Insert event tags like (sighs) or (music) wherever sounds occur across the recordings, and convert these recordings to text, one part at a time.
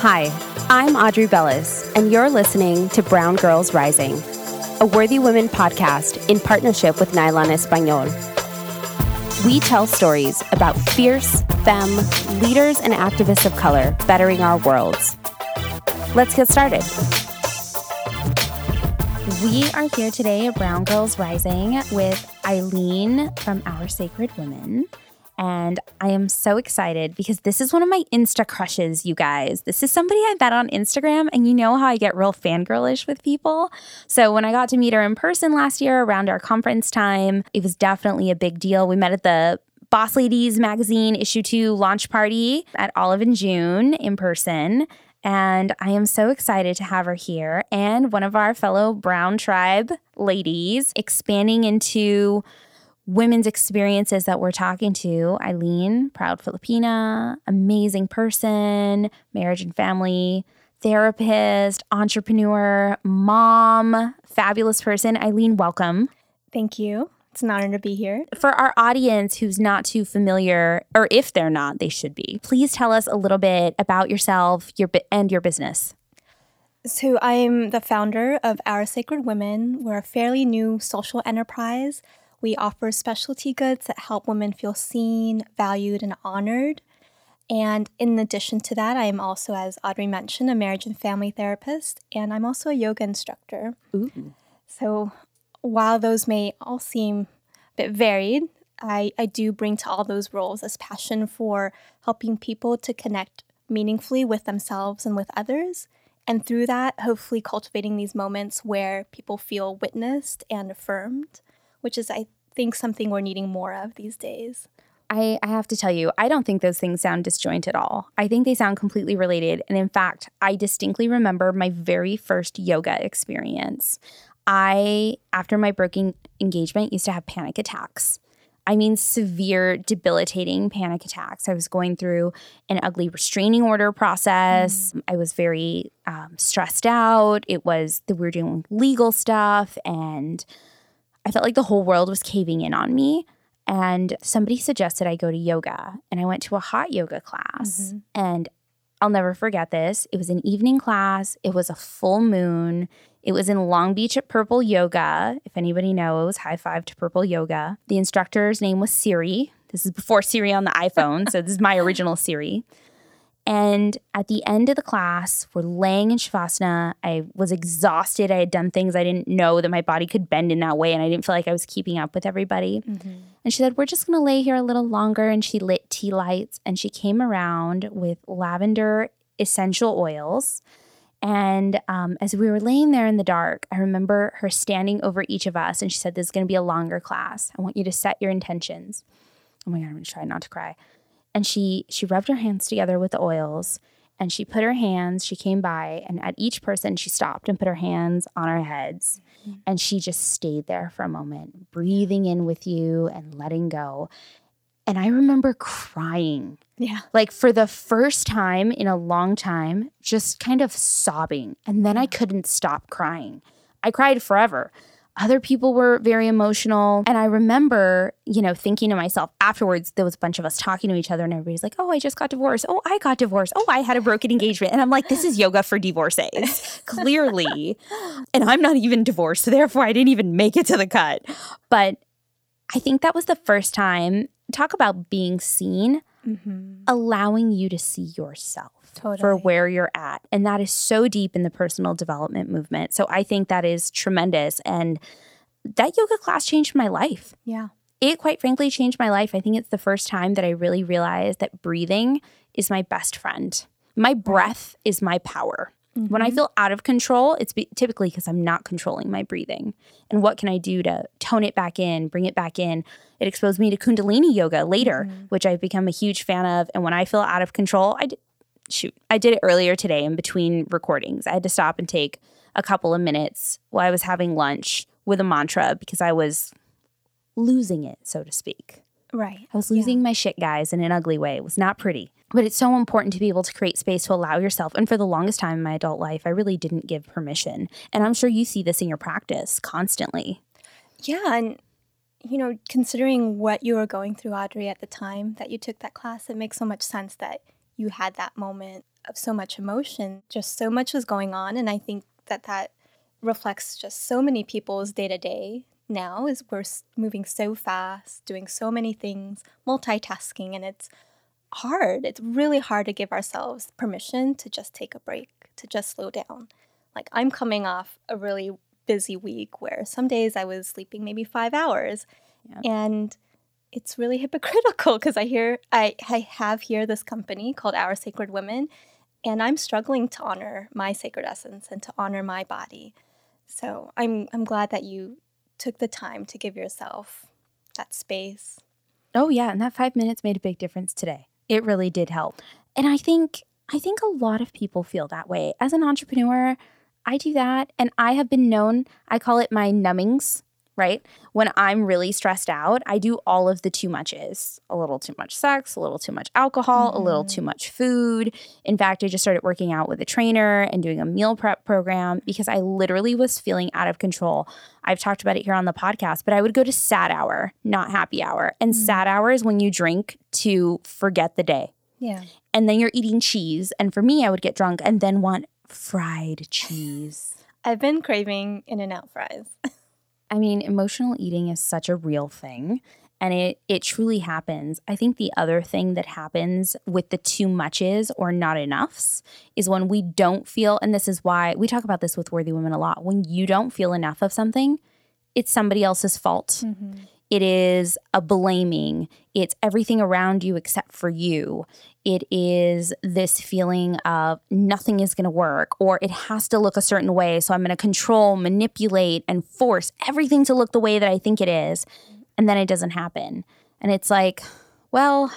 Hi, I'm Audrey Bellis, and you're listening to Brown Girls Rising, a Worthy Women podcast in partnership with Nylon Espanol. We tell stories about fierce, femme, leaders, and activists of color bettering our worlds. Let's get started. We are here today at Brown Girls Rising with Eileen from Our Sacred Women. And I am so excited because this is one of my Insta crushes, you guys. This is somebody I met on Instagram, and you know how I get real fangirlish with people. So when I got to meet her in person last year around our conference time, it was definitely a big deal. We met at the Boss Ladies magazine issue two launch party at Olive and June in person. And I am so excited to have her here and one of our fellow Brown Tribe ladies expanding into women's experiences that we're talking to Eileen, proud Filipina, amazing person, marriage and family therapist, entrepreneur, mom, fabulous person. Eileen, welcome. Thank you. It's an honor to be here. For our audience who's not too familiar, or if they're not, they should be, please tell us a little bit about yourself your and your business. So, I'm the founder of Our Sacred Women. We're a fairly new social enterprise we offer specialty goods that help women feel seen, valued, and honored. And in addition to that, I am also, as Audrey mentioned, a marriage and family therapist, and I'm also a yoga instructor. Ooh. So while those may all seem a bit varied, I, I do bring to all those roles this passion for helping people to connect meaningfully with themselves and with others. And through that, hopefully cultivating these moments where people feel witnessed and affirmed which is, I think, something we're needing more of these days. I, I, have to tell you, I don't think those things sound disjointed at all. I think they sound completely related. And in fact, I distinctly remember my very first yoga experience. I, after my broken engagement, used to have panic attacks. I mean, severe, debilitating panic attacks. I was going through an ugly restraining order process. Mm. I was very um, stressed out. It was that we were doing legal stuff and I felt like the whole world was caving in on me. And somebody suggested I go to yoga. And I went to a hot yoga class. Mm-hmm. And I'll never forget this. It was an evening class, it was a full moon. It was in Long Beach at Purple Yoga. If anybody knows, high five to Purple Yoga. The instructor's name was Siri. This is before Siri on the iPhone. so this is my original Siri. And at the end of the class, we're laying in Shavasana. I was exhausted. I had done things I didn't know that my body could bend in that way. And I didn't feel like I was keeping up with everybody. Mm-hmm. And she said, We're just going to lay here a little longer. And she lit tea lights and she came around with lavender essential oils. And um, as we were laying there in the dark, I remember her standing over each of us and she said, This is going to be a longer class. I want you to set your intentions. Oh my God, I'm going to try not to cry and she she rubbed her hands together with the oils and she put her hands she came by and at each person she stopped and put her hands on our heads mm-hmm. and she just stayed there for a moment breathing in with you and letting go. And i remember crying. Yeah. Like for the first time in a long time just kind of sobbing. And then i couldn't stop crying. I cried forever other people were very emotional. And I remember, you know, thinking to myself afterwards, there was a bunch of us talking to each other, and everybody's like, oh, I just got divorced. Oh, I got divorced. Oh, I had a broken engagement. And I'm like, this is yoga for divorcees, (laughs) clearly. and I'm not even divorced. So therefore, I didn't even make it to the cut. But I think that was the first time, talk about being seen, mm-hmm. allowing you to see yourself totally. for where you're at. And that is so deep in the personal development movement. So I think that is tremendous. And that yoga class changed my life. Yeah. It quite frankly changed my life. I think it's the first time that I really realized that breathing is my best friend. My breath is my power. Mm-hmm. When I mm-hmm. feel out of control, it's be- typically because I'm not controlling my breathing. And what can I do to tone it back in, bring it back in? It exposed me to Kundalini yoga later, mm-hmm. which I've become a huge fan of. And when I feel out of control, I, d- shoot, I did it earlier today in between recordings. I had to stop and take a couple of minutes while I was having lunch with a mantra because I was losing it, so to speak. Right. I was losing yeah. my shit, guys, in an ugly way. It was not pretty. But it's so important to be able to create space to allow yourself. And for the longest time in my adult life, I really didn't give permission. And I'm sure you see this in your practice constantly. Yeah. And, you know, considering what you were going through, Audrey, at the time that you took that class, it makes so much sense that you had that moment of so much emotion. Just so much was going on. And I think that that reflects just so many people's day to day now is we're moving so fast, doing so many things, multitasking, and it's hard. It's really hard to give ourselves permission to just take a break, to just slow down. Like I'm coming off a really busy week where some days I was sleeping maybe five hours. Yep. And it's really hypocritical because I hear I, I have here this company called Our Sacred Women, and I'm struggling to honor my sacred essence and to honor my body. So I'm I'm glad that you took the time to give yourself that space. Oh yeah, and that 5 minutes made a big difference today. It really did help. And I think I think a lot of people feel that way. As an entrepreneur, I do that and I have been known, I call it my numbings right? When I'm really stressed out, I do all of the too muches a little too much sex, a little too much alcohol, mm-hmm. a little too mm-hmm. much food. In fact, I just started working out with a trainer and doing a meal prep program because I literally was feeling out of control. I've talked about it here on the podcast, but I would go to sad hour, not happy hour. And mm-hmm. sad hour is when you drink to forget the day. Yeah. And then you're eating cheese. And for me, I would get drunk and then want fried cheese. (sighs) I've been craving In N Out fries. (laughs) I mean, emotional eating is such a real thing and it it truly happens. I think the other thing that happens with the too muches or not enoughs is when we don't feel and this is why we talk about this with worthy women a lot. When you don't feel enough of something, it's somebody else's fault. Mm-hmm. It is a blaming. It's everything around you except for you. It is this feeling of nothing is going to work or it has to look a certain way. So I'm going to control, manipulate, and force everything to look the way that I think it is. And then it doesn't happen. And it's like, well,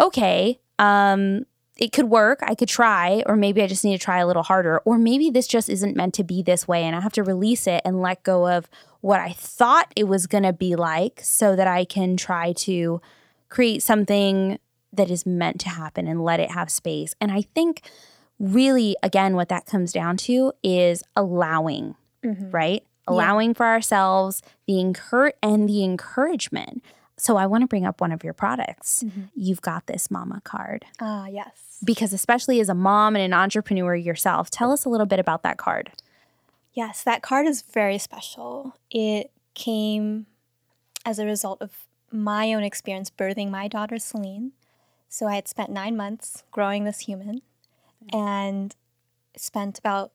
okay, um, it could work. I could try, or maybe I just need to try a little harder, or maybe this just isn't meant to be this way and I have to release it and let go of what I thought it was going to be like so that I can try to create something that is meant to happen and let it have space. And I think really, again, what that comes down to is allowing, mm-hmm. right? Allowing yeah. for ourselves the incur and the encouragement. So I want to bring up one of your products. Mm-hmm. You've got this mama card. Ah, uh, yes. Because especially as a mom and an entrepreneur yourself, tell us a little bit about that card. Yes, that card is very special. It came as a result of my own experience birthing my daughter Celine. So I had spent nine months growing this human and spent about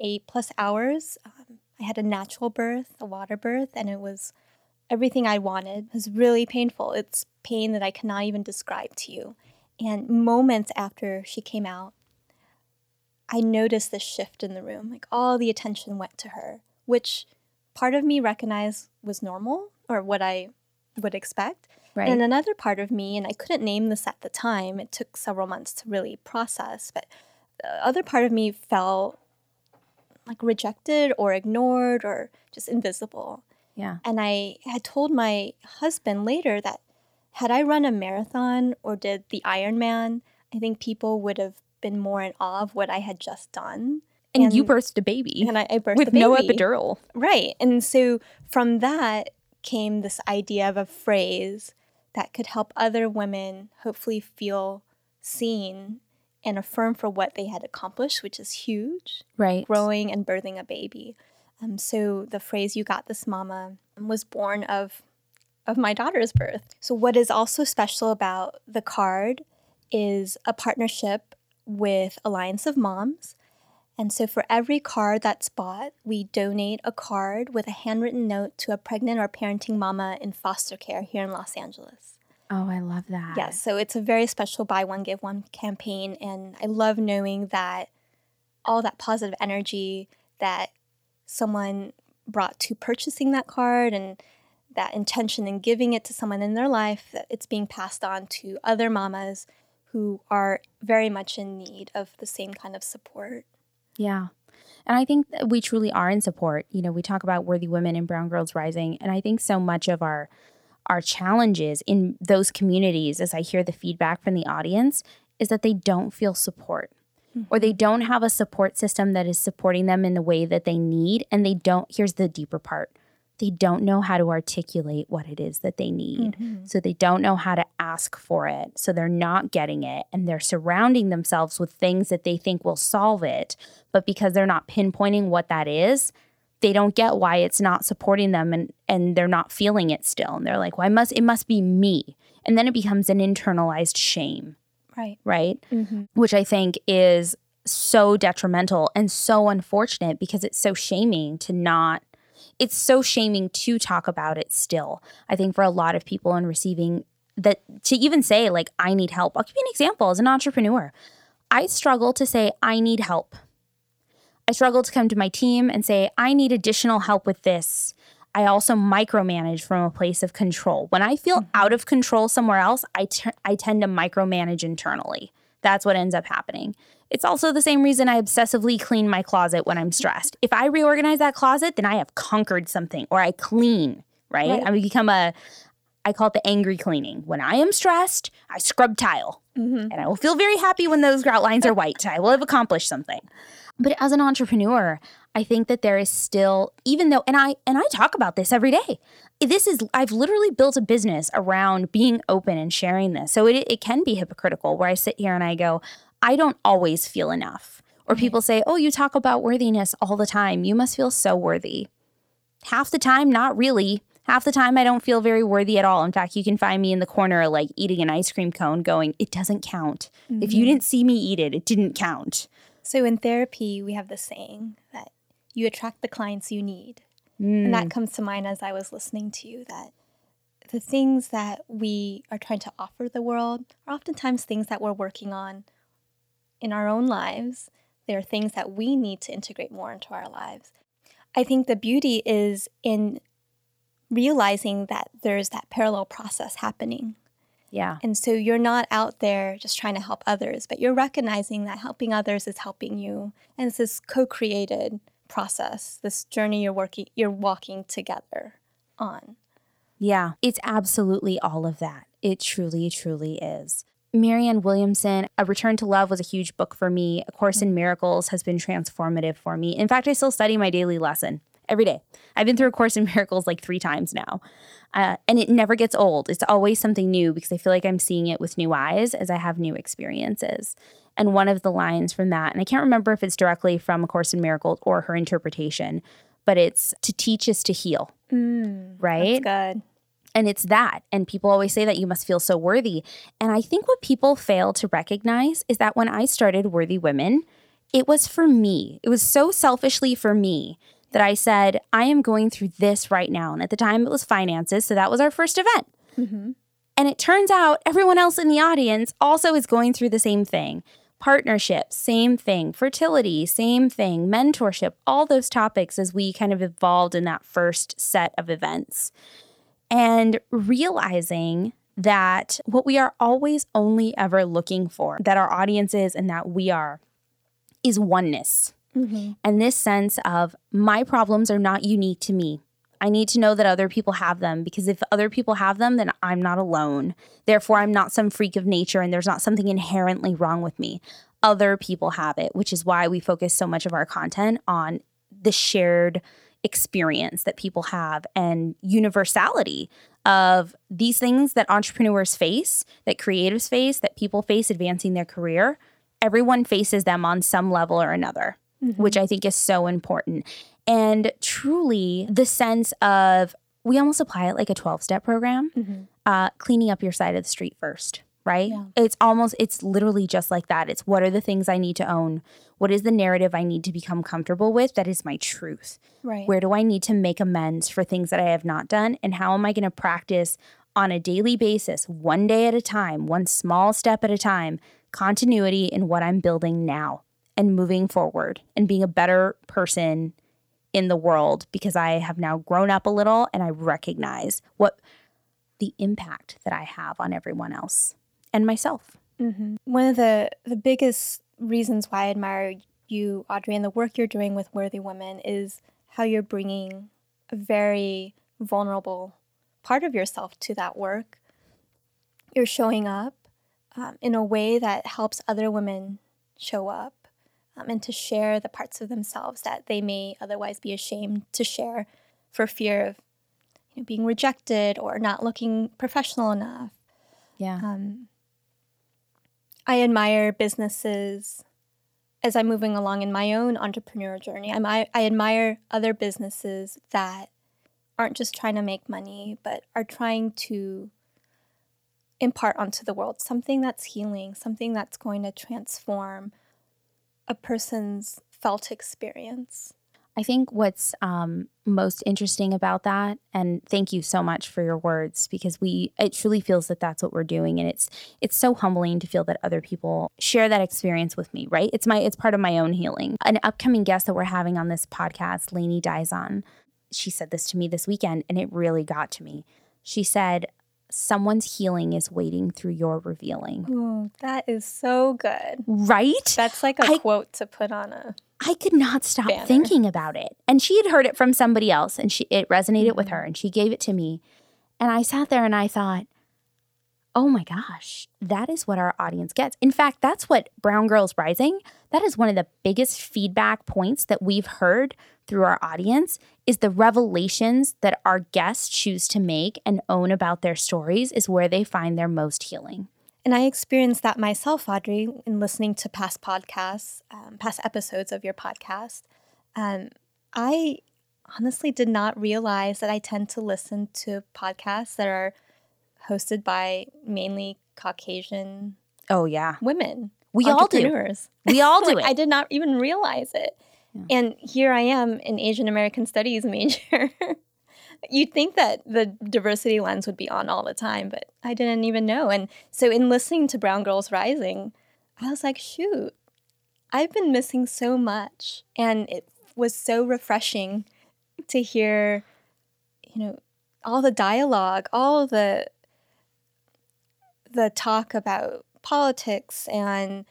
eight plus hours. Um, I had a natural birth, a water birth, and it was everything I wanted. It was really painful. It's pain that I cannot even describe to you. And moments after she came out, I noticed this shift in the room. Like all the attention went to her, which part of me recognized was normal or what I would expect. Right. And another part of me, and I couldn't name this at the time, it took several months to really process, but the other part of me felt like rejected or ignored or just invisible. Yeah. And I had told my husband later that had I run a marathon or did the Ironman, I think people would have been more in awe of what I had just done. And, and you birthed a baby. And I, I birthed with no epidural. Right. And so from that came this idea of a phrase that could help other women hopefully feel seen and affirmed for what they had accomplished, which is huge. Right. Growing and birthing a baby. Um, so the phrase "You got this, mama" was born of of my daughter's birth. So what is also special about the card is a partnership with Alliance of Moms. And so for every card that's bought, we donate a card with a handwritten note to a pregnant or parenting mama in foster care here in Los Angeles. Oh, I love that. Yes, so it's a very special buy one, give one campaign. And I love knowing that all that positive energy that someone brought to purchasing that card and that intention in giving it to someone in their life, that it's being passed on to other mamas who are very much in need of the same kind of support. Yeah. And I think we truly are in support. You know, we talk about worthy women and brown girls rising, and I think so much of our our challenges in those communities as I hear the feedback from the audience is that they don't feel support mm-hmm. or they don't have a support system that is supporting them in the way that they need and they don't here's the deeper part. They don't know how to articulate what it is that they need. Mhm. So they don't know how to ask for it. So they're not getting it. And they're surrounding themselves with things that they think will solve it. But because they're not pinpointing what that is, they don't get why it's not supporting them and, and they're not feeling it still. And they're like, well, I must, it must be me. And then it becomes an internalized shame, Right. right? Mhm. Which I think is so detrimental and so unfortunate because it's so shaming to not it's so shaming to talk about it still. I think for a lot of people in receiving that to even say like I need help. I'll give you an example as an entrepreneur. I struggle to say I need help. I struggle to come to my team and say I need additional help with this. I also micromanage from a place of control. When I feel mm-hmm. out of control somewhere else, I I tend to micromanage internally. That's what ends up happening. It's also the same reason I obsessively clean my closet when I'm stressed. If I reorganize that closet, then I have conquered something or I clean, right? Right. I become a, I call it the angry cleaning. When I am stressed, I scrub tile Mhm. and I will feel very happy when those grout lines are white. I will have accomplished something. But as an entrepreneur, I think that there is still, even though, and I and I talk about this every day. This is I've literally built a business around being open and sharing this. So it it can be hypocritical where I sit here and I go, I don't always feel enough. Or people say, Oh, you talk about worthiness all the time. You must feel so worthy. Half the time, not really. Half the time, I don't feel very worthy at all. In fact, you can find me in the corner, like eating an ice cream cone, going, It doesn't count. If you didn't see me eat it, it didn't count. So in therapy, we have the saying that you attract the clients you need. And Mm. that comes to mind as I was listening to you that the things that we are trying to offer the world are oftentimes things that we're working on in our own lives. There are things that we need to integrate more into our lives. I think the beauty is in realizing that there's that parallel process happening. Yeah. And so you're not out there just trying to help others, but you're recognizing that helping others is helping you. And it's this co-created process, this journey you're working you're walking together on. Yeah, it's absolutely all of that. It truly, truly is. Marianne Williamson, A Return to Love was a huge book for me. A Course in Miracles has been transformative for me. In fact, I still study my daily lesson every day. I've been through A Course in Miracles like three times now. Uh, and it never gets old. It's always something new because I feel like I'm seeing it with new eyes as I have new experiences. And one of the lines from that, and I can't remember if it's directly from A Course in Miracles or her interpretation, but it's to teach is to heal, right? That's good. And it's that. And people always say that you must feel so worthy. And I think what people fail to recognize is that when I started Worthy Women, it was for me. It was so selfishly for me that I said, I am going through this right now. And at the time, it was finances. So that was our first event. Mm-hmm. And it turns out everyone else in the audience also is going through the same thing. Partnerships, same thing. Fertility, same thing. Mentorship, all those topics as we kind of evolved in that first set of events and realizing that what we are always only ever looking for, that our audience is and that we are, is oneness. Mm-hmm. And this sense of my problems are not unique to me. I need to know that other people have them because if other people have them, then I'm not alone. Therefore, I'm not some freak of nature and there's not something inherently wrong with me. Other people have it, which is why we focus so much of our content on the shared experience that people have and universality of these things that entrepreneurs face, that creatives face, that people face advancing their career. Everyone faces them on some level or another, which I think is so important. And truly, the sense of we almost apply it like a 12 step program, uh, cleaning up your side of the street first, right? Yeah. It's almost, it's literally just like that. It's what are the things I need to own? What is the narrative I need to become comfortable with? That is my truth. Right. Where do I need to make amends for things that I have not done? And how am I going to practice on a daily basis, one day at a time, one small step at a time, continuity in what I'm building now and moving forward and being a better person in the world because I have now grown up a little and I recognize what the impact that I have on everyone else and myself. One of the, the biggest reasons why I admire you, Audrey, and the work you're doing with Worthy Women is how you're bringing a very vulnerable part of yourself to that work. You're showing up um, in a way that helps other women show up um, and to share the parts of themselves that they may otherwise be ashamed to share for fear of you know, being rejected or not looking professional enough. Yeah. Um, I admire businesses as I'm moving along in my own entrepreneurial journey. I'm, I, I admire other businesses that aren't just trying to make money, but are trying to impart onto the world something that's healing, something that's going to transform a person's felt experience. I think what's um, most interesting about that, and thank you so much for your words, because we it truly feels that that's what we're doing, and it's it's so humbling to feel that other people share that experience with me. Right? It's my it's part of my own healing. An upcoming guest that we're having on this podcast, Lainey Dizon, she said this to me this weekend, and it really got to me. She said, "Someone's healing is waiting through your revealing." Ooh, that is so good. Right? That's like a I- quote to put on a. I could not stop Banner. thinking about it. And she had heard it from somebody else and she it resonated with mm-hmm. her and she gave it to me. And I sat there and I thought, "Oh my gosh, that is what our audience gets." In fact, that's what Brown Girls Rising, that is one of the biggest feedback points that we've heard through our audience is the revelations that our guests choose to make and own about their stories is where they find their most healing. And I experienced that myself, Audrey, in listening to past podcasts, um, past episodes of your podcast. Um, I honestly did not realize that I tend to listen to podcasts that are hosted by mainly Caucasian Oh yeah. women. We all do. We all (laughs) do Like, it. I did not even realize it. And here I am, an Asian American Studies major. (laughs) You'd think that the diversity lens would be on all the time, but I didn't even know. And so, in listening to Brown Girls Rising, I was like, shoot, I've been missing so much. And it was so refreshing to hear, you know, all the dialogue, all the the talk about politics and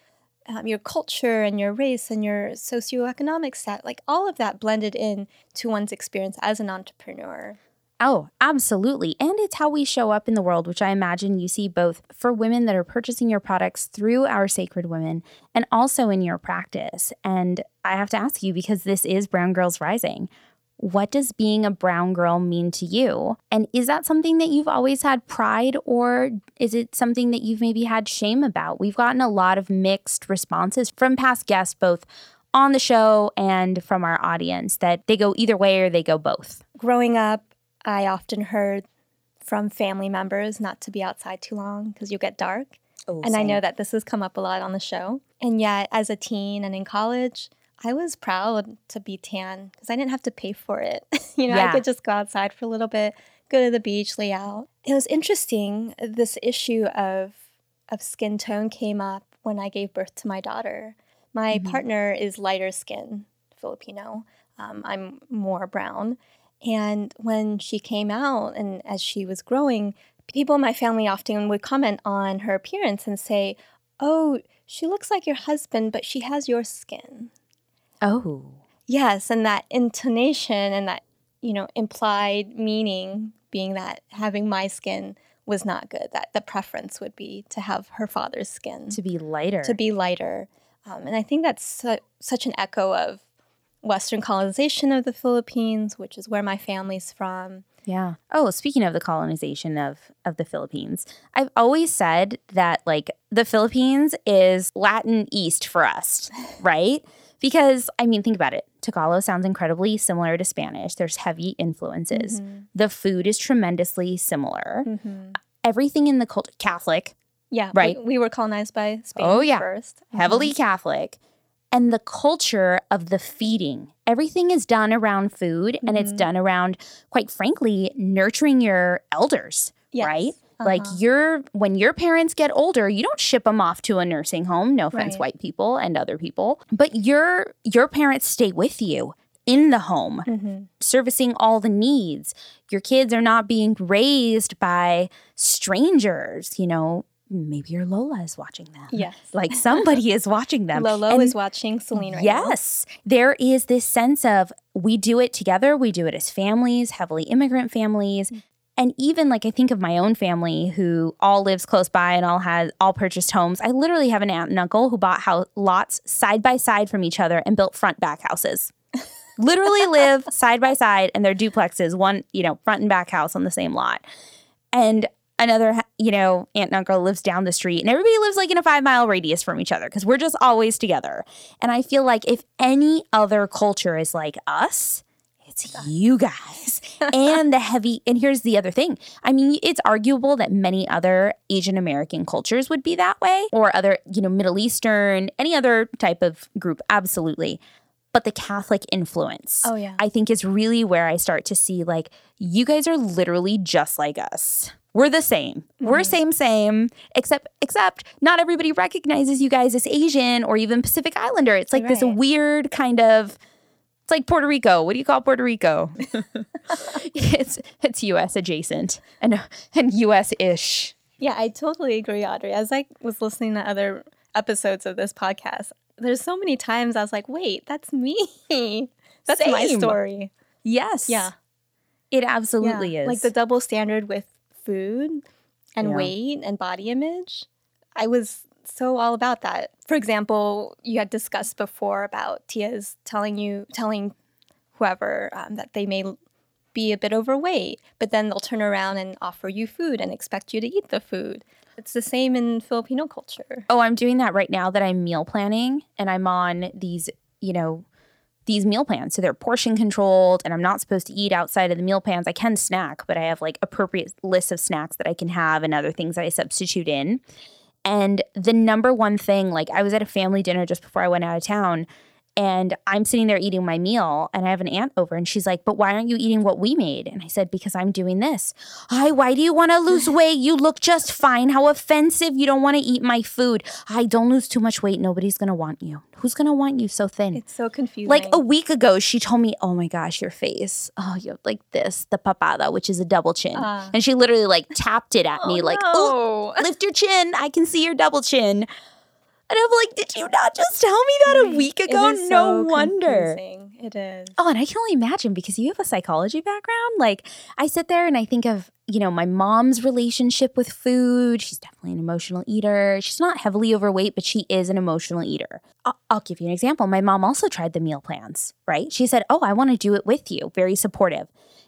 um, your culture and your race and your socioeconomic set, like all of that blended in to one's experience as an entrepreneur. Oh, absolutely. And it's how we show up in the world, which I imagine you see both for women that are purchasing your products through our Sacred Women and also in your practice. And I have to ask you, because this is Brown Girls Rising, what does being a brown girl mean to you? And is that something that you've always had pride, or is it something that you've maybe had shame about? We've gotten a lot of mixed responses from past guests, both on the show and from our audience, that they go either way or they go both. Growing up, I often heard from family members not to be outside too long because you'll get dark. Oh, and I know that this has come up a lot on the show. And yet, as a teen and in college, I was proud to be tan because I didn't have to pay for it. (laughs) you know, Yeah. I could just go outside for a little bit, go to the beach, lay out. It was interesting. This issue of of skin tone came up when I gave birth to my daughter. My partner is lighter skin, Filipino. Um, I'm more brown. And when she came out and as she was growing, people in my family often would comment on her appearance and say, Oh, she looks like your husband, but she has your skin. Oh. Yes, and that intonation and that, you know, implied meaning being that having my skin was not good, that the preference would be to have her father's skin, to be lighter. to be lighter. Um, and I think that's su- such an echo of Western colonization of the Philippines, which is where my family's from. yeah. Oh, speaking of the colonization of of the Philippines, I've always said that like the Philippines is Latin East for us, (laughs) right? Because I mean, think about it. Tagalog sounds incredibly similar to Spanish. There's heavy influences. Mm-hmm. The food is tremendously similar. Mm-hmm. Everything in the culture, Catholic, Yeah, Right. We, we were colonized by Spain Oh, yeah. first. Mm-hmm. heavily Catholic, and the culture of the feeding. Everything is done around food and it's done around, quite frankly, nurturing your elders, Yes. right? Like your when your parents get older, you don't ship them off to a nursing home. No offense, Right. white people and other people, but your your parents stay with you in the home, Mm-hmm. servicing all the needs. Your kids are not being raised by strangers. You know, maybe your Lola is watching them. Yes. like somebody is watching them. (laughs) Lolo And is watching Celine right now. Yes, there is this sense of we do it together. We do it as families, heavily immigrant families. And even like I think of my own family who all lives close by and all has all purchased homes. I literally have an aunt and uncle who bought house lots side by side from each other and built front back houses. (laughs) literally live side by side and they're duplexes, one, you know, front and back house on the same lot. And another, you know, aunt and uncle lives down the street and everybody lives like in a five mile radius from each other because we're just always together. And I feel like if any other culture is like us, it's you guys (laughs) and the heavy. And here's the other thing I mean, it's arguable that many other Asian American cultures would be that way, or other, you know, Middle Eastern, any other type of group, absolutely. But the Catholic influence, Oh, yeah. I think, is really where I start to see like, you guys are literally just like us. We're the same. We're mm-hmm. same, same. Except, except, not everybody recognizes you guys as Asian or even Pacific Islander. It's like this weird kind of. It's like Puerto Rico. What do you call Puerto Rico? (laughs) it's it's U.S. adjacent and and U.S. ish. Yeah, I totally agree, Audrey. As I was listening to other episodes of this podcast, there's so many times I was like, wait, that's me. (laughs) That's my story. Yes. Yeah. It absolutely Yeah. is. Like the double standard with food and Yeah. weight and body image. I was so all about that. For example, you had discussed before about Tia's telling you, telling whoever um, that they may be a bit overweight, but then they'll turn around and offer you food and expect you to eat the food. It's the same in Filipino culture. Oh, I'm doing that right now that I'm meal planning and I'm on these, you know, these meal plans. So they're portion controlled and I'm not supposed to eat outside of the meal plans. I can snack, but I have like appropriate lists of snacks that I can have and other things that I substitute in. And the number one thing, like I was at a family dinner just before I went out of town and I'm sitting there eating my meal and I have an aunt over and she's like, "But why aren't you eating what we made?" And I said, "Because I'm doing this." "Hi, why do you want to lose (laughs) weight? You look just fine. How offensive. You don't want to eat my food." "I don't lose too much weight. Nobody's going to want you." "Who's going to want you so thin?" It's so confusing. like a week ago, she told me, "Oh my gosh, your face. Oh, you have like this, the papada, which is a double chin." Ah. and she literally like tapped it at me, like, "Oh, lift your chin. I can see your double chin." And I'm like, "Did you not just tell me that a week ago? No so wonder." confusing. It is. Oh, and I can only imagine because you have a psychology background. Like, I sit there and I think of, you know, my mom's relationship with food. She's definitely an emotional eater. She's not heavily overweight, but she is an emotional eater. I'll, I'll give you an example. My mom also tried the meal plans, right? She said, Oh, I want to do it with you. Very supportive.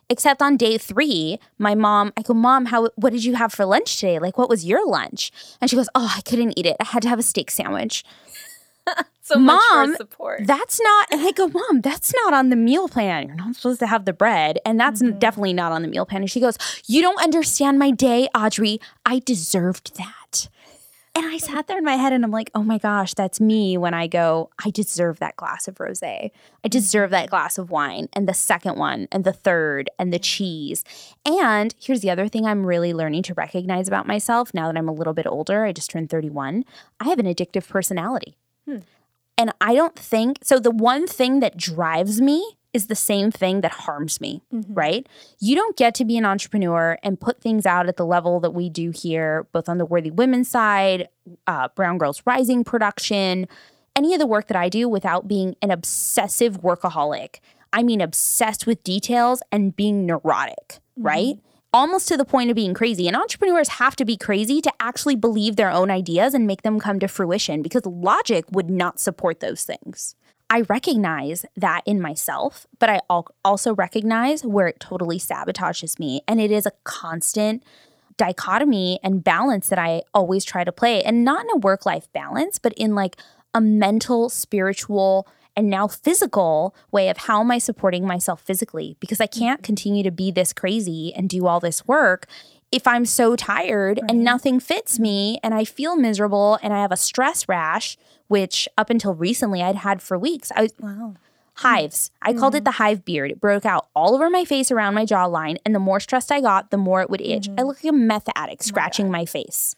Except on day three, my mom, I go, Mom, how what did you have for lunch today? Like, what was your lunch? And she goes, Oh, I couldn't eat it. I had to have a steak sandwich. (laughs) So much Mom, for support. That's not, and I go, Mom, that's not on the meal plan. You're not supposed to have the bread. And that's Mm-hmm. definitely not on the meal plan. And she goes, You don't understand my day, Audrey. I deserved that. And I sat there in my head and I'm like, Oh my gosh, that's me when I go, I deserve that glass of rose. I mm-hmm. deserve that glass of wine and the second one and the third and the cheese. And here's the other thing I'm really learning to recognize about myself now that I'm a little bit older. I just turned 31. I have an addictive personality. Hmm. And I don't think so. The one thing that drives me is the same thing that harms me, right? You don't get to be an entrepreneur and put things out at the level that we do here, both on the Worthy Women side, uh, Brown Girls Rising production, any of the work that I do without being an obsessive workaholic. I mean, obsessed with details and being neurotic, right? Almost to the point of being crazy. And entrepreneurs have to be crazy to actually believe their own ideas and make them come to fruition because logic would not support those things. I recognize that in myself, but I also recognize where it totally sabotages me. And it is a constant dichotomy and balance that I always try to play. And not in a work life balance, but in like a mental, spiritual, and now physical way of how am I supporting myself physically? Because I can't mm-hmm. continue to be this crazy and do all this work if I'm so tired and mm-hmm. nothing fits me and I feel miserable and I have a stress rash, which up until recently I'd had for weeks. I was wow. hives. I called it mm-hmm. the hive beard. It broke out all over my face around my jawline, and the more stressed I got, the more it would itch. I mm-hmm. looked like a meth addict scratching my face.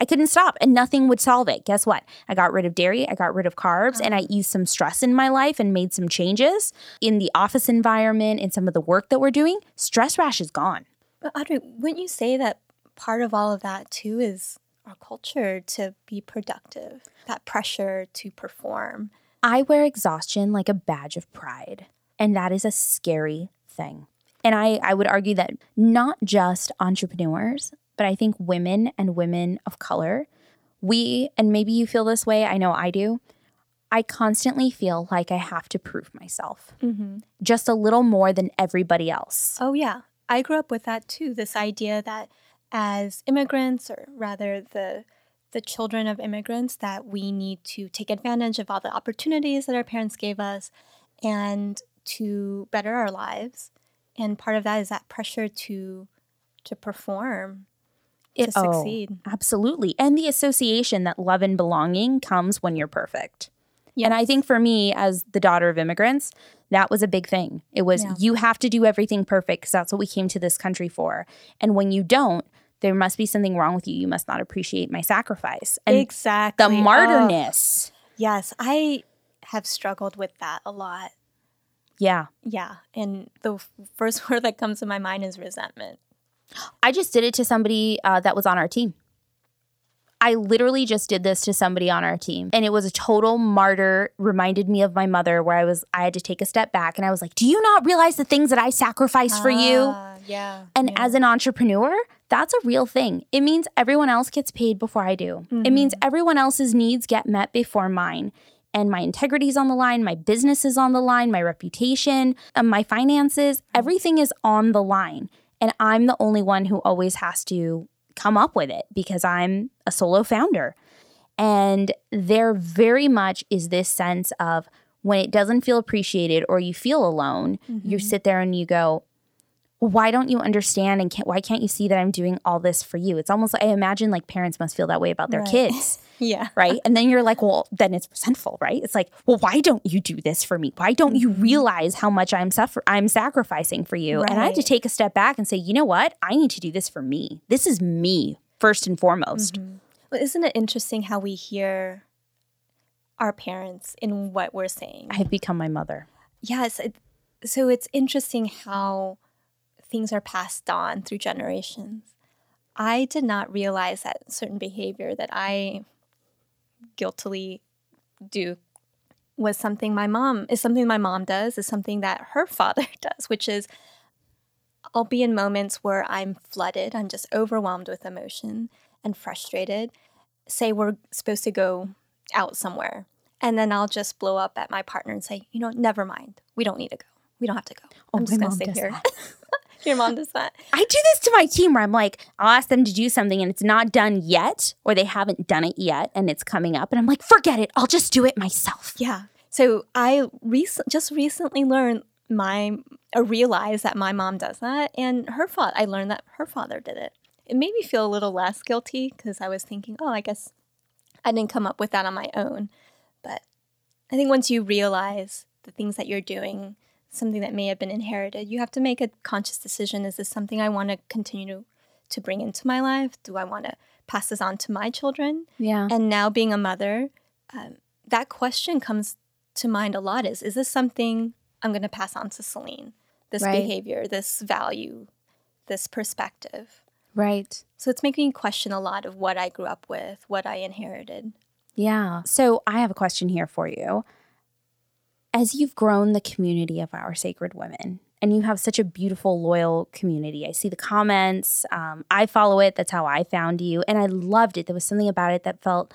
I couldn't stop and nothing would solve it. Guess what? I got rid of dairy, I got rid of carbs, and I ah. eased some stress in my life and made some changes in the office environment and some of the work that we're doing. Stress rash is gone. But Audrey, wouldn't you say that part of all of that too is our culture to be productive, that pressure to perform? I wear exhaustion like a badge of pride, and that is a scary thing. And I, I would argue that not just entrepreneurs, but I think women and women of color, we, and maybe you feel this way, I know I do, I constantly feel like I have to prove myself Mm-hmm. just a little more than everybody else. Oh, yeah. I grew up with that too. This idea that as immigrants, or rather the the children of immigrants, that we need to take advantage of all the opportunities that our parents gave us and to better our lives. And part of that is that pressure to to perform, to It- oh, succeed. absolutely. And the association that love and belonging comes when you're perfect. And I think for me, as the daughter of immigrants, that was a big thing. It was Yeah. you have to do everything perfect because that's what we came to this country for. And when you don't, there must be something wrong with you. You must not appreciate my sacrifice. And exactly the Oh, martyrness. yes, I have struggled with that a lot. Yeah. Yeah, and the first (laughs) word that comes to my mind is resentment. I just did it to somebody uh, that was on our team. I literally just did this to somebody on our team, and it was a total martyr. Reminded me of my mother, where I was, I had to take a step back, and I was like, "Do you not realize the things that I sacrificed for you?" Ah, yeah. And yeah. as an entrepreneur, that's a real thing. It means everyone else gets paid before I do. It Mm-hmm. means everyone else's needs get met before mine. And my integrity's on the line, my business is on the line, my reputation, my finances, everything is on the line. And I'm the only one who always has to come up with it because I'm a solo founder. And there very much is this sense of when it doesn't feel appreciated or you feel alone, you mm-hmm. sit there and you go, well, why don't you understand and can't, why can't you see that I'm doing all this for you? It's almost like I imagine like parents must feel that way about their Right. kids, (laughs) yeah. right? And then you're like, well, then it's resentful, right? It's like, well, why don't you do this for me? Why don't you mm-hmm. realize how much I'm suffer I'm sacrificing for you? And I had to take a step back and say, you know what? I need to do this for me. This is me first and foremost. Mm-hmm. Well, isn't it interesting how we hear our parents in what we're saying? I have become my mother. yes. It, so it's interesting how things are passed on through generations. I did not realize that certain behavior that I guiltily do was something my mom is something my mom does is something that her (laughs) father (laughs) does, which is I'll be in moments where I'm flooded, I'm just overwhelmed with emotion and frustrated. Say we're supposed to go out somewhere, and then I'll just blow up at my partner and say, you know, never mind, we don't need to go. We don't have to go. I'm just gonna stay here. (laughs) Your mom does that. I do this to my team where I'm like, I'll ask them to do something and it's not done yet, or they haven't done it yet and it's coming up. And I'm like, forget it. I'll just do it myself. Yeah. So I recent just recently learned my uh, realized that my mom does that, and her father. I learned that her father did it. It made me feel a little less guilty because I was thinking, oh, I guess I didn't come up with that on my own. But I think once you realize the things that you're doing, something that may have been inherited, you have to make a conscious decision. Is this something I want to continue to, to bring into my life? Do I want to pass this on to my children? Yeah. and now being a mother um, that question comes to mind a lot is is this something i'm going to pass on to celine this Right. behavior this value this perspective Right. so it's making me question a lot of what i grew up with what i inherited Yeah. So I have a question here for you. As you've grown the community of our sacred women, and you have such a beautiful, loyal community, I see the comments. Um, I follow it. That's how I found you. And I loved it. There was something about it that felt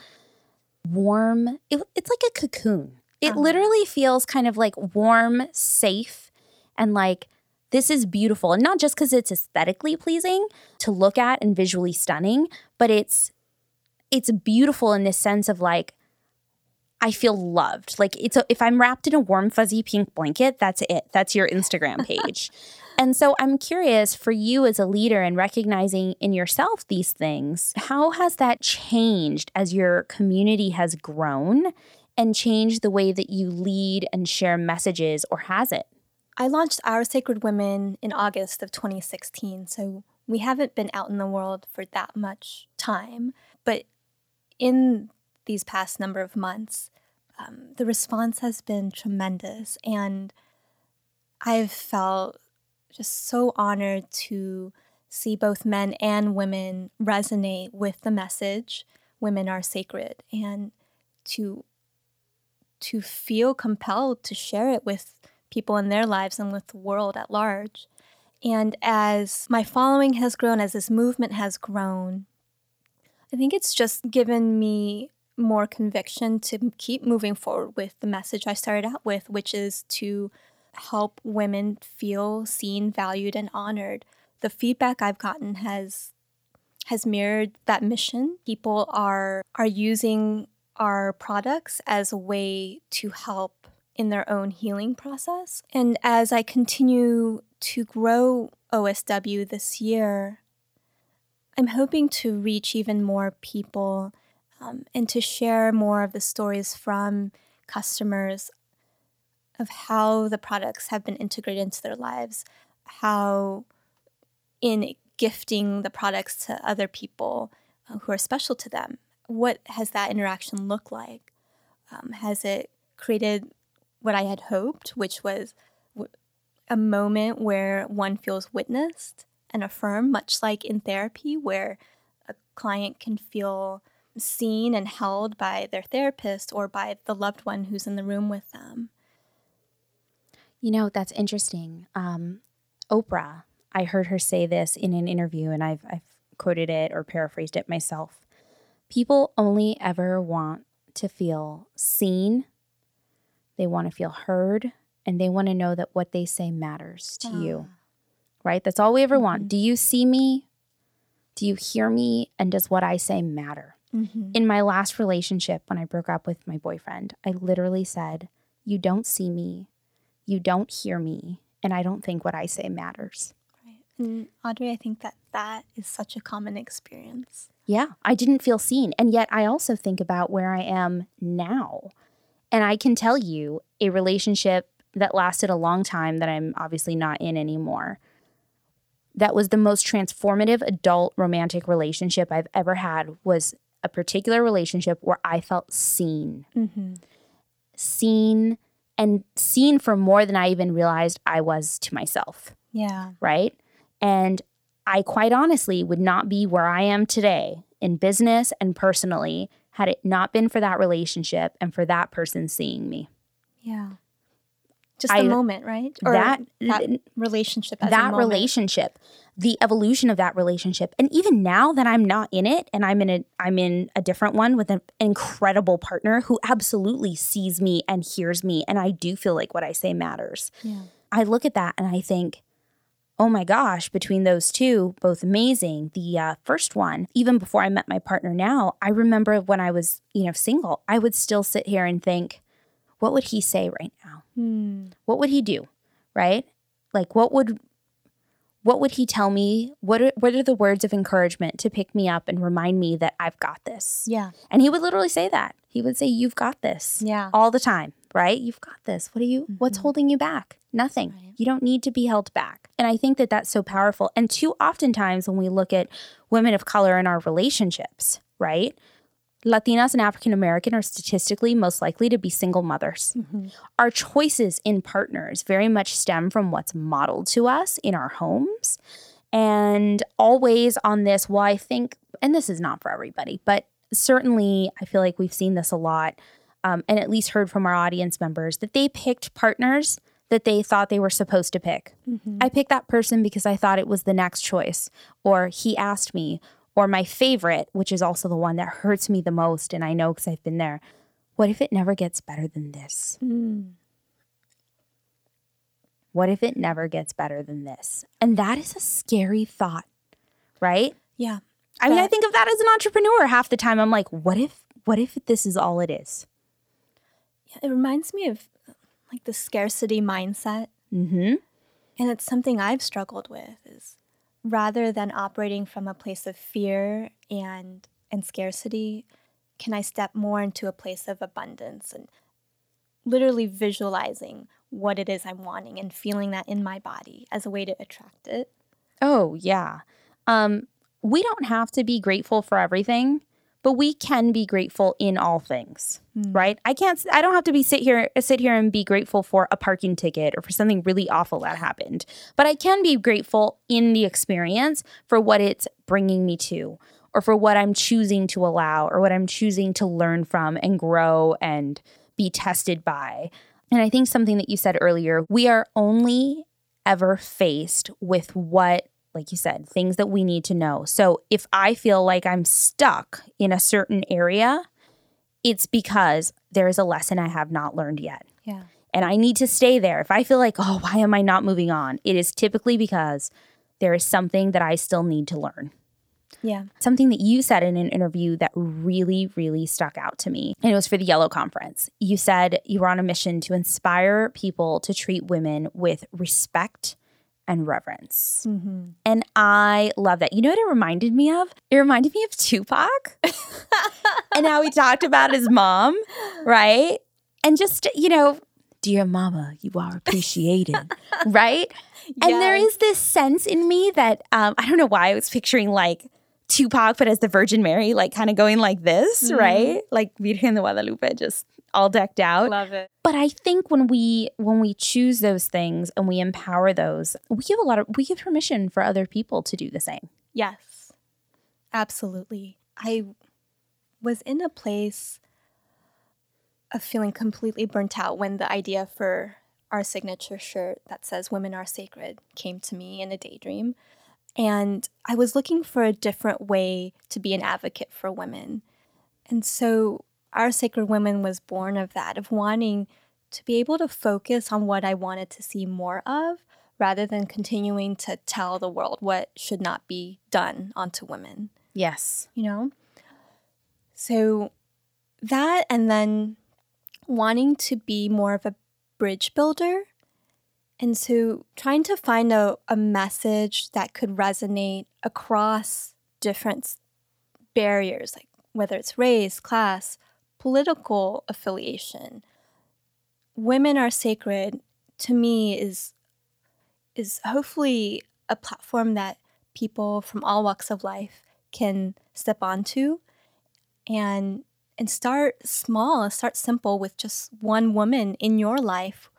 warm. It, it's like a cocoon. It Uh-huh. literally feels kind of like warm, safe, and like this is beautiful. And not just because it's aesthetically pleasing to look at and visually stunning, but it's it's beautiful in this sense of like I feel loved. Like it's a, if I'm wrapped in a warm fuzzy pink blanket, that's it. That's your Instagram page. (laughs) and so I'm curious for you as a leader and recognizing in yourself these things, how has that changed as your community has grown and changed the way that you lead and share messages or has it? i launched our sacred women in august of 2016 so we haven't been out in the world for that much time but in these past number of months, um, the response has been tremendous. And I've felt just so honored to see both men and women resonate with the message women are sacred and to to feel compelled to share it with people in their lives and with the world at large. And as my following has grown, as this movement has grown, I think it's just given me more conviction to keep moving forward with the message I started out with, which is to help women feel seen, valued, and honored. The feedback I've gotten has has mirrored that mission. People are are using our products as a way to help in their own healing process. And as I continue to grow OSW this year, I'm hoping to reach even more people um, and to share more of the stories from customers of how the products have been integrated into their lives, how in gifting the products to other people uh, who are special to them, what has that interaction looked like? Um, has it created what I had hoped, which was a moment where one feels witnessed and affirmed, much like in therapy, where a client can feel seen and held by their therapist or by the loved one who's in the room with them. You know, that's interesting. Um, Oprah, I heard her say this in an interview, and I've, I've quoted it or paraphrased it myself. People only ever want to feel seen, they want to feel heard, and they want to know that what they say matters to you. Right? That's all we ever want. Mhm. Do you see me? Do you hear me? And does what I say matter? Mm-hmm. In my last relationship, when I broke up with my boyfriend, I literally said, You don't see me, you don't hear me, and I don't think what I say matters. Right. And Audrey, I think that that is such a common experience. Yeah, I didn't feel seen. And yet I also think about where I am now. And I can tell you a relationship that lasted a long time that I'm obviously not in anymore. That was the most transformative adult romantic relationship I've ever had was a particular relationship where I felt seen. Mm-hmm. Seen and seen for more than I even realized I was to myself Yeah. right? And I quite honestly would not be where I am today in business and personally had it not been for that relationship and for that person seeing me. Yeah. Just I- the moment, right? Or that that relationship. That relationship, the evolution of that relationship, and even now that I'm not in it and I'm in a I'm in a different one with an incredible partner who absolutely sees me and hears me, and I do feel like what I say matters. Yeah. I look at that and I think, oh my gosh, between those two, both amazing. The uh, first one, even before I met my partner now, I remember when I was, you know, single, I would still sit here and think, what would he say right now? Hmm. What would he do? Right? Like, what would. What would he tell me? What are, what are the words of encouragement to pick me up and remind me that I've got this? Yeah. And he would literally say that. He would say, You've got this Yeah. all the time, right? You've got this. What are you, what's Mhm. holding you back? Nothing. Right. You don't need to be held back. And I think that that's so powerful. And too oftentimes when we look at women of color in our relationships, right? Latinas and African American are statistically most likely to be single mothers. Mhm. Our choices in partners very much stem from what's modeled to us in our homes. And always on this, well, I think, and this is not for everybody, but certainly I feel like we've seen this a lot um, and at least heard from our audience members that they picked partners that they thought they were supposed to pick. Mhm. I picked that person because I thought it was the next choice, or he asked me, or my favorite, which is also the one that hurts me the most. And I know because I've been there. What if it never gets better than this? Mm. What if it never gets better than this? And that is a scary thought, right? Yeah. I mean, I think of that as an entrepreneur half the time. I'm like, what if, what if this is all it is? Yeah, It reminds me of like the scarcity mindset. Mm-hmm. And it's something I've struggled with is rather than operating from a place of fear and and scarcity, can I step more into a place of abundance and literally visualizing what it is I'm wanting and feeling that in my body as a way to attract it. Oh, yeah. Um, we don't have to be grateful for everything, but we can be grateful in all things, hmm. right? I can't I don't have to be sit here sit here and be grateful for a parking ticket or for something really awful that happened. But I can be grateful in the experience for what it's bringing me to or for what I'm choosing to allow or what I'm choosing to learn from and grow and be tested by. And I think something that you said earlier, we are only ever faced with what, like you said, things that we need to know. So if I feel like I'm stuck in a certain area, it's because there is a lesson I have not learned yet. Yeah. And I need to stay there. If I feel like, oh, why am I not moving on? It is typically because there is something that I still need to learn. Yeah. Something that you said in an interview that really, really stuck out to me. And it was for the Yellow Conference. You said you were on a mission to inspire people to treat women with respect and reverence. Mm-hmm. And I love that. You know what it reminded me of? It reminded me of Tupac (laughs) and how he talked about his mom, right? And just, you know, dear mama, you are appreciated, (laughs) right? And there is this sense in me that um, I don't know why I was picturing like Tupac, but as the Virgin Mary, like kind of going like this, mm-hmm. right? Like Virgen de Guadalupe, just all decked out. Love it. But I think when we when we choose those things and we empower those, we give a lot of we give permission for other people to do the same. Yes, absolutely. I was in a place of feeling completely burnt out when the idea for our signature shirt that says Women Are Sacred came to me in a daydream. And I was looking for a different way to be an advocate for women. And so Our Sacred Women was born of that, of wanting to be able to focus on what I wanted to see more of rather than continuing to tell the world what should not be done onto women, Yes. you know? So that and then wanting to be more of a bridge builder. And so trying to find a, a message that could resonate across different barriers, like whether it's race, class, political affiliation. Women are sacred to me is is hopefully a platform that people from all walks of life can step onto and and start small, start simple with just one woman in your life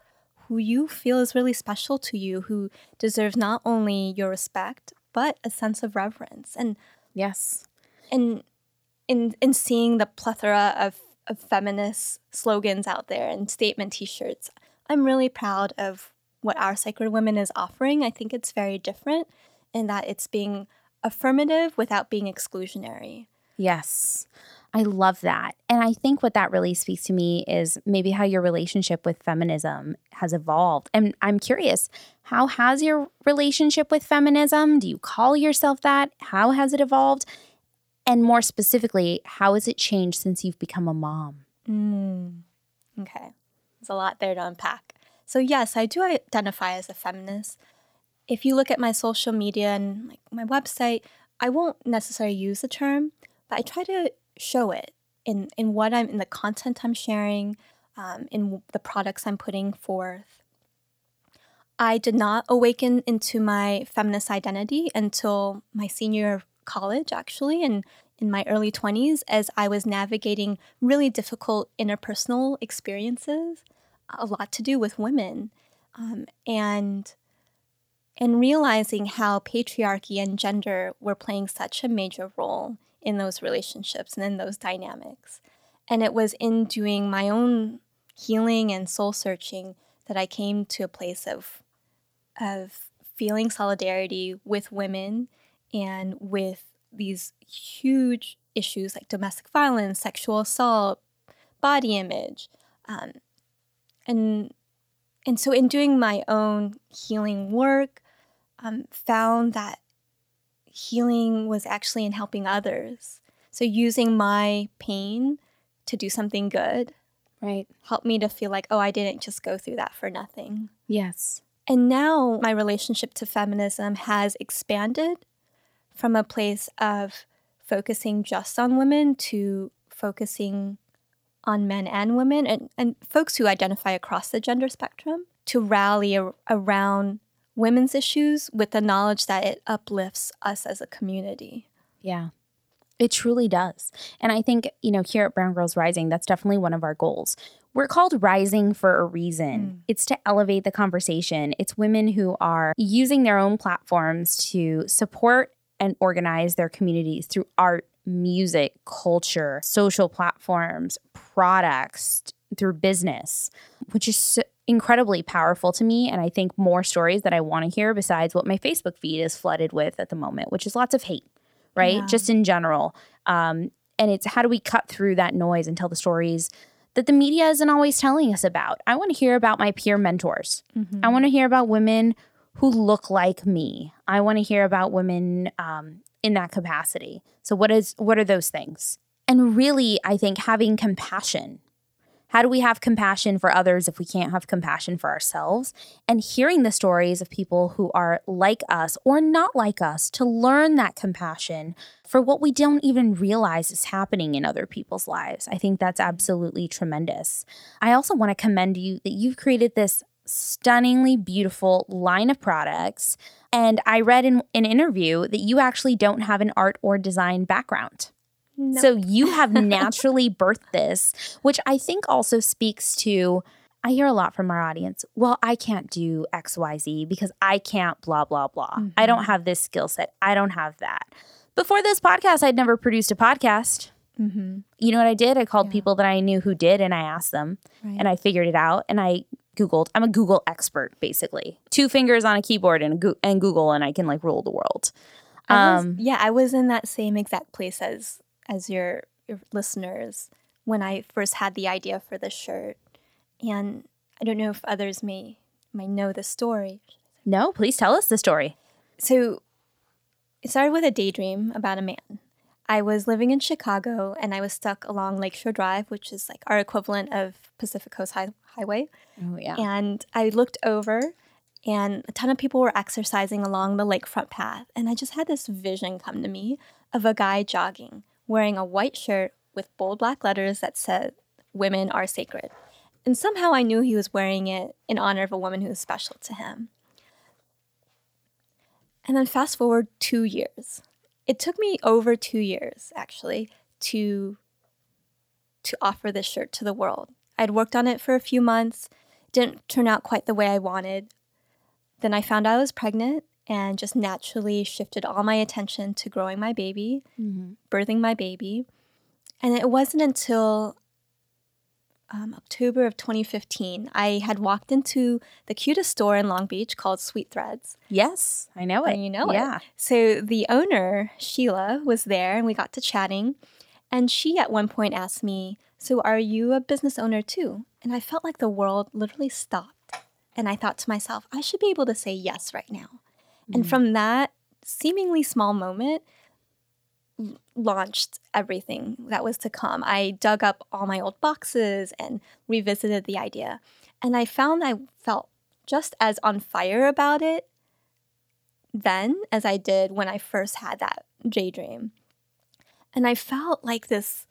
who you feel is really special to you, who deserves not only your respect, but a sense of reverence. And Yes. and in in seeing the plethora of, of feminist slogans out there and statement t-shirts, I'm really proud of what our Sacred Women is offering. I think it's very different in that it's being affirmative without being exclusionary. Yes. I love that. And I think what that really speaks to me is maybe how your relationship with feminism has evolved. And I'm curious, how has your relationship with feminism? Do you call yourself that? How has it evolved? And more specifically, how has it changed since you've become a mom? Mm. Okay. There's a lot there to unpack. So, yes, I do identify as a feminist. If you look at my social media and like my website, I won't necessarily use the term, but I try to show it in, in what I'm in the content I'm sharing, um, in the products I'm putting forth. I did not awaken into my feminist identity until my senior year of college, actually, and in my early 20s as I was navigating really difficult interpersonal experiences, a lot to do with women, um, and and realizing how patriarchy and gender were playing such a major role in those relationships and in those dynamics. And it was in doing my own healing and soul searching that I came to a place of of feeling solidarity with women and with these huge issues like domestic violence, sexual assault, body image, um, and and so in doing my own healing work, um, found that healing was actually in helping others. So using my pain to do something good Right. helped me to feel like, oh, I didn't just go through that for nothing. Yes. And now my relationship to feminism has expanded from a place of focusing just on women to focusing on men and women and, and folks who identify across the gender spectrum to rally ar- around women's issues with the knowledge that it uplifts us as a community. Yeah. It truly does. And I think, you know, here at Brown Girls Rising, that's definitely one of our goals. We're called Rising for a reason. Mm. It's to elevate the conversation. It's women who are using their own platforms to support and organize their communities through art, music, culture, social platforms, products, through business, which is so incredibly powerful to me. And I think more stories that I want to hear besides what my Facebook feed is flooded with at the moment, which is lots of hate right? Yeah. Just in general. Um, and it's how do we cut through that noise and tell the stories that the media isn't always telling us about. I want to hear about my peer mentors. Mm-hmm. I want to hear about women who look like me. I want to hear about women um, in that capacity. So what is what are those things? And really, I think having compassion. How do we have compassion for others if we can't have compassion for ourselves? And hearing the stories of people who are like us or not like us to learn that compassion for what we don't even realize is happening in other people's lives. I think that's absolutely tremendous. I also want to commend you that you've created this stunningly beautiful line of products. And I read in an interview that you actually don't have an art or design background. Nope. So you have (laughs) naturally birthed this, which I think also speaks to. I hear a lot from our audience. Well, I can't do XYZ because I can't blah, blah, blah. Mm-hmm. I don't have this skill set. I don't have that. Before this podcast, I'd never produced a podcast. Mm-hmm. You know what I did? I called yeah. people that I knew who did and I asked them right. and I figured it out and I Googled. I'm a Google expert, basically. Two fingers on a keyboard and, go- and Google and I can like rule the world. I was, um, yeah, I was in that same exact place as as your, your listeners when I first had the idea for the shirt. And I don't know if others may might know the story. No, please tell us the story. So it started with a daydream about a man. I was living in Chicago and I was stuck along Lakeshore Drive, which is like our equivalent of Pacific Coast High- Highway. Oh, yeah. And I looked over and a ton of people were exercising along the lakefront path. And I just had this vision come to me of a guy jogging wearing a white shirt with bold black letters that said, Women are sacred. And somehow I knew he was wearing it in honor of a woman who was special to him. And then fast forward two years. It took me over two years, actually, to to offer this shirt to the world. I'd worked on it for a few months, didn't turn out quite the way I wanted. Then I found out I was pregnant and just naturally shifted all my attention to growing my baby, mm-hmm. birthing my baby. And it wasn't until um, October of 2015, I had walked into the cutest store in Long Beach called Sweet Threads. Yes, I know it. And you know yeah. it. So the owner, Sheila, was there and we got to chatting. And she at one point asked me, So are you a business owner too? And I felt like the world literally stopped. And I thought to myself, I should be able to say yes right now. And mm. from that seemingly small moment, launched everything that was to come. I dug up all my old boxes and revisited the idea. And I found I felt just as on fire about it then as I did when I first had that daydream. And I felt like this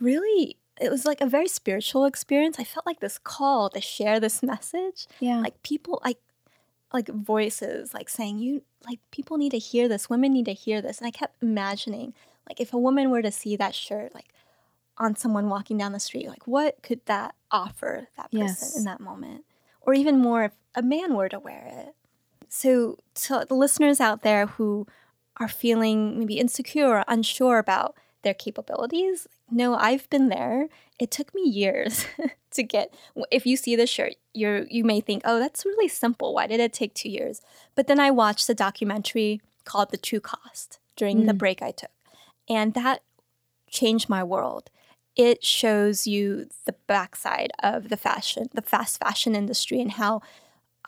really, it was like a very spiritual experience. I felt like this call to share this message. Yeah. Like people, like, like voices like saying you like people need to hear this. Women need to hear this. And i kept imagining like if a woman were to see that shirt like on someone walking down the street like what could that offer that person yes. in that moment? Or even more if a man were to wear it. So to the listeners out there who are feeling maybe insecure or unsure about their capabilities no i've been there. It took me years (laughs) to get if you see the shirt you're you may think oh that's really simple. Why did it take two years? But then i watched a documentary called the true cost during mm. the break i took and that changed my world. It shows you the backside of the fashion the fast fashion industry and how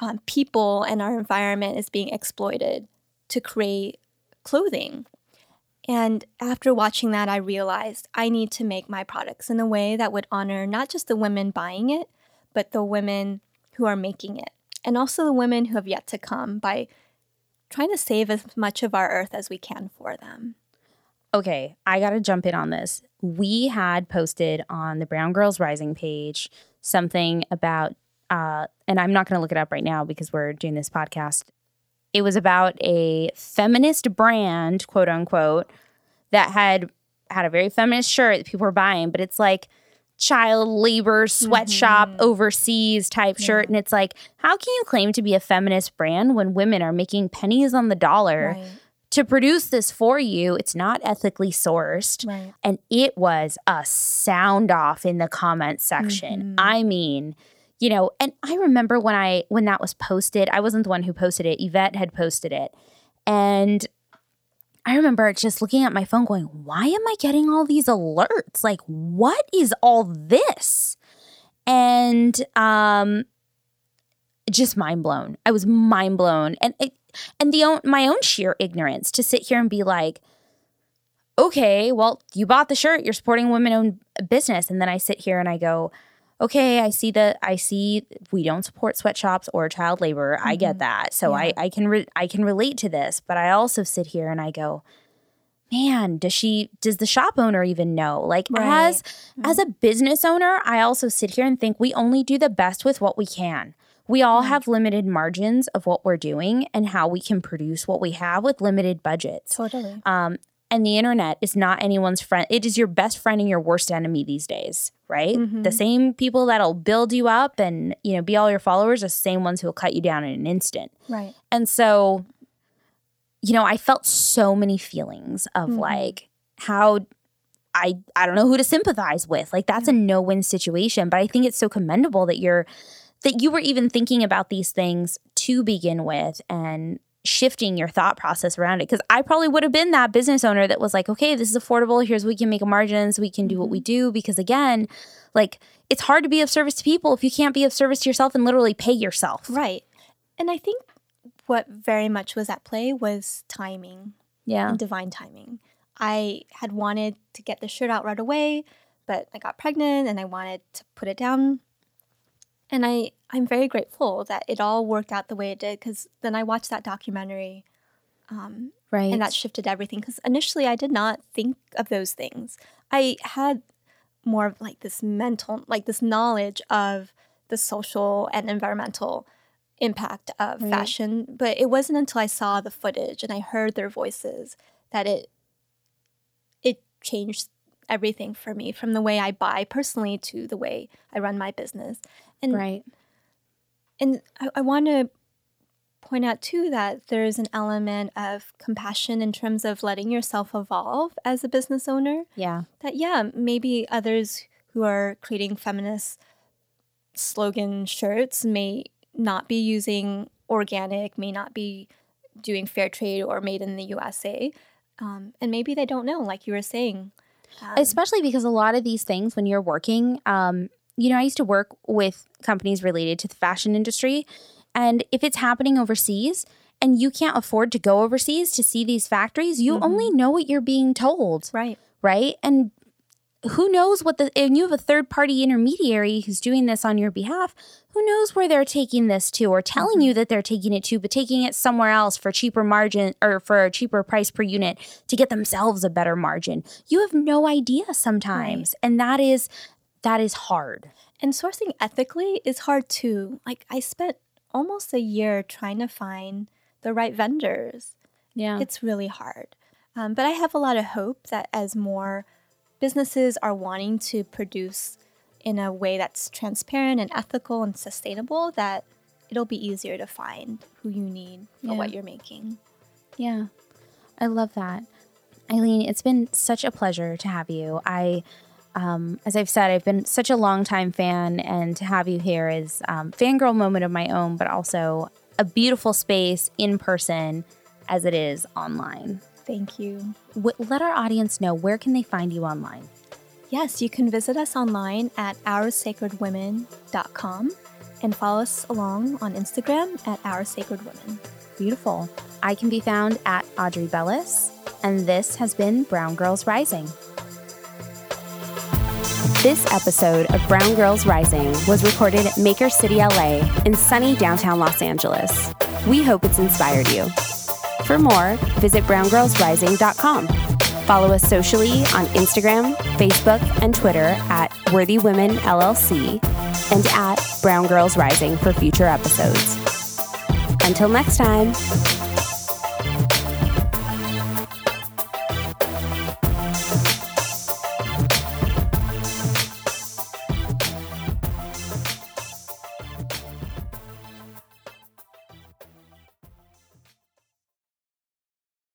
um, people and our environment is being exploited to create clothing and after watching that, I realized I need to make my products in a way that would honor not just the women buying it, but the women who are making it, and also the women who have yet to come by trying to save as much of our earth as we can for them. Okay, I got to jump in on this. We had posted on the Brown Girls Rising page something about, uh, and I'm not going to look it up right now because we're doing this podcast it was about a feminist brand, quote unquote, that had had a very feminist shirt that people were buying, but it's like child labor sweatshop mm-hmm. overseas type yeah. shirt. And it's like, how can you claim to be a feminist brand when women are making pennies on the dollar? Right. To produce this for you, it's not ethically sourced. Right. And it was a sound off in the comment section. Mm-hmm. I mean, you know, and I remember when I when that was posted, I wasn't the one who posted it. Yvette had posted it. And I remember just looking at my phone going, why am I getting all these alerts? Like, what is all this? And um, just mind blown. I was mind blown. And it, and the own, my own sheer ignorance to sit here and be like, okay, well, you bought the shirt, you're supporting women owned business. And then I sit here and I go, okay, I see that I see we don't support sweatshops or child labor. Mm-hmm. I get mm-hmm. that. So yeah. I, I can re- I can relate to this, but I also sit here and I go, man, does she does the shop owner even know? Like right. as mm-hmm. as a business owner, I also sit here and think we only do the best with what we can. We all mm-hmm. have limited margins of what we're doing and how we can produce what we have with limited budgets. Totally. Um, and the internet is not anyone's friend. It is your best friend and your worst enemy these days, right? Mm-hmm. The same people that'll build you up and, you know, be all your followers are the same ones who will cut you down in an instant. Right. And so, you know, I felt so many feelings of mm-hmm. like how I I don't know who to sympathize with. Like that's a no-win situation, but I think it's so commendable that you're that you were even thinking about these things to begin with and shifting your thought process around it. Because I probably would have been that business owner that was like, okay, this is affordable. Here's we can make a margin so we can do what we mm-hmm. do. Because again, like it's hard to be of service to people if you can't be of service to yourself and literally pay yourself. Right. And I think what very much was at play was timing. Yeah. And divine timing. I had wanted to get the shirt out right away, but I got pregnant and I wanted to put it down and I I'm very grateful that it all worked out the way it did because then I watched that documentary, um, right, and that shifted everything. Because initially I did not think of those things. I had more of like this mental, like this knowledge of the social and environmental impact of right. fashion, but it wasn't until I saw the footage and I heard their voices that it it changed everything for me from the way I buy personally to the way I run my business. And right. And I, I want to point out too that there's an element of compassion in terms of letting yourself evolve as a business owner. Yeah. That yeah, maybe others who are creating feminist slogan shirts may not be using organic, may not be doing fair trade or made in the USA. Um, and maybe they don't know, like you were saying. Um, Especially because a lot of these things, when you're working, um, you know, I used to work with companies related to the fashion industry. And if it's happening overseas and you can't afford to go overseas to see these factories, you mm-hmm. only know what you're being told. Right. Right. And who knows what the, and you have a third party intermediary who's doing this on your behalf, who knows where they're taking this to or telling mm-hmm. you that they're taking it to, but taking it somewhere else for cheaper margin or for a cheaper price per unit to get themselves a better margin. You have no idea sometimes. Right. And that is that is hard. And sourcing ethically is hard too. Like I spent almost a year trying to find the right vendors. Yeah. It's really hard. Um, but I have a lot of hope that as more businesses are wanting to produce in a way that's transparent and ethical and sustainable, that it'll be easier to find who you need for yeah. what you're making. Yeah. I love that. Eileen, it's been such a pleasure to have you. I um, as I've said, I've been such a long time fan, and to have you here is um, fangirl moment of my own, but also a beautiful space in person as it is online. Thank you. W- let our audience know where can they find you online. Yes, you can visit us online at oursacredwomen.com and follow us along on Instagram at Our Sacred Women. Beautiful. I can be found at Audrey Bellis, and this has been Brown Girls Rising. This episode of Brown Girls Rising was recorded at Maker City, LA, in sunny downtown Los Angeles. We hope it's inspired you. For more, visit browngirlsrising.com. Follow us socially on Instagram, Facebook, and Twitter at Worthy Women LLC and at Brown Girls Rising for future episodes. Until next time.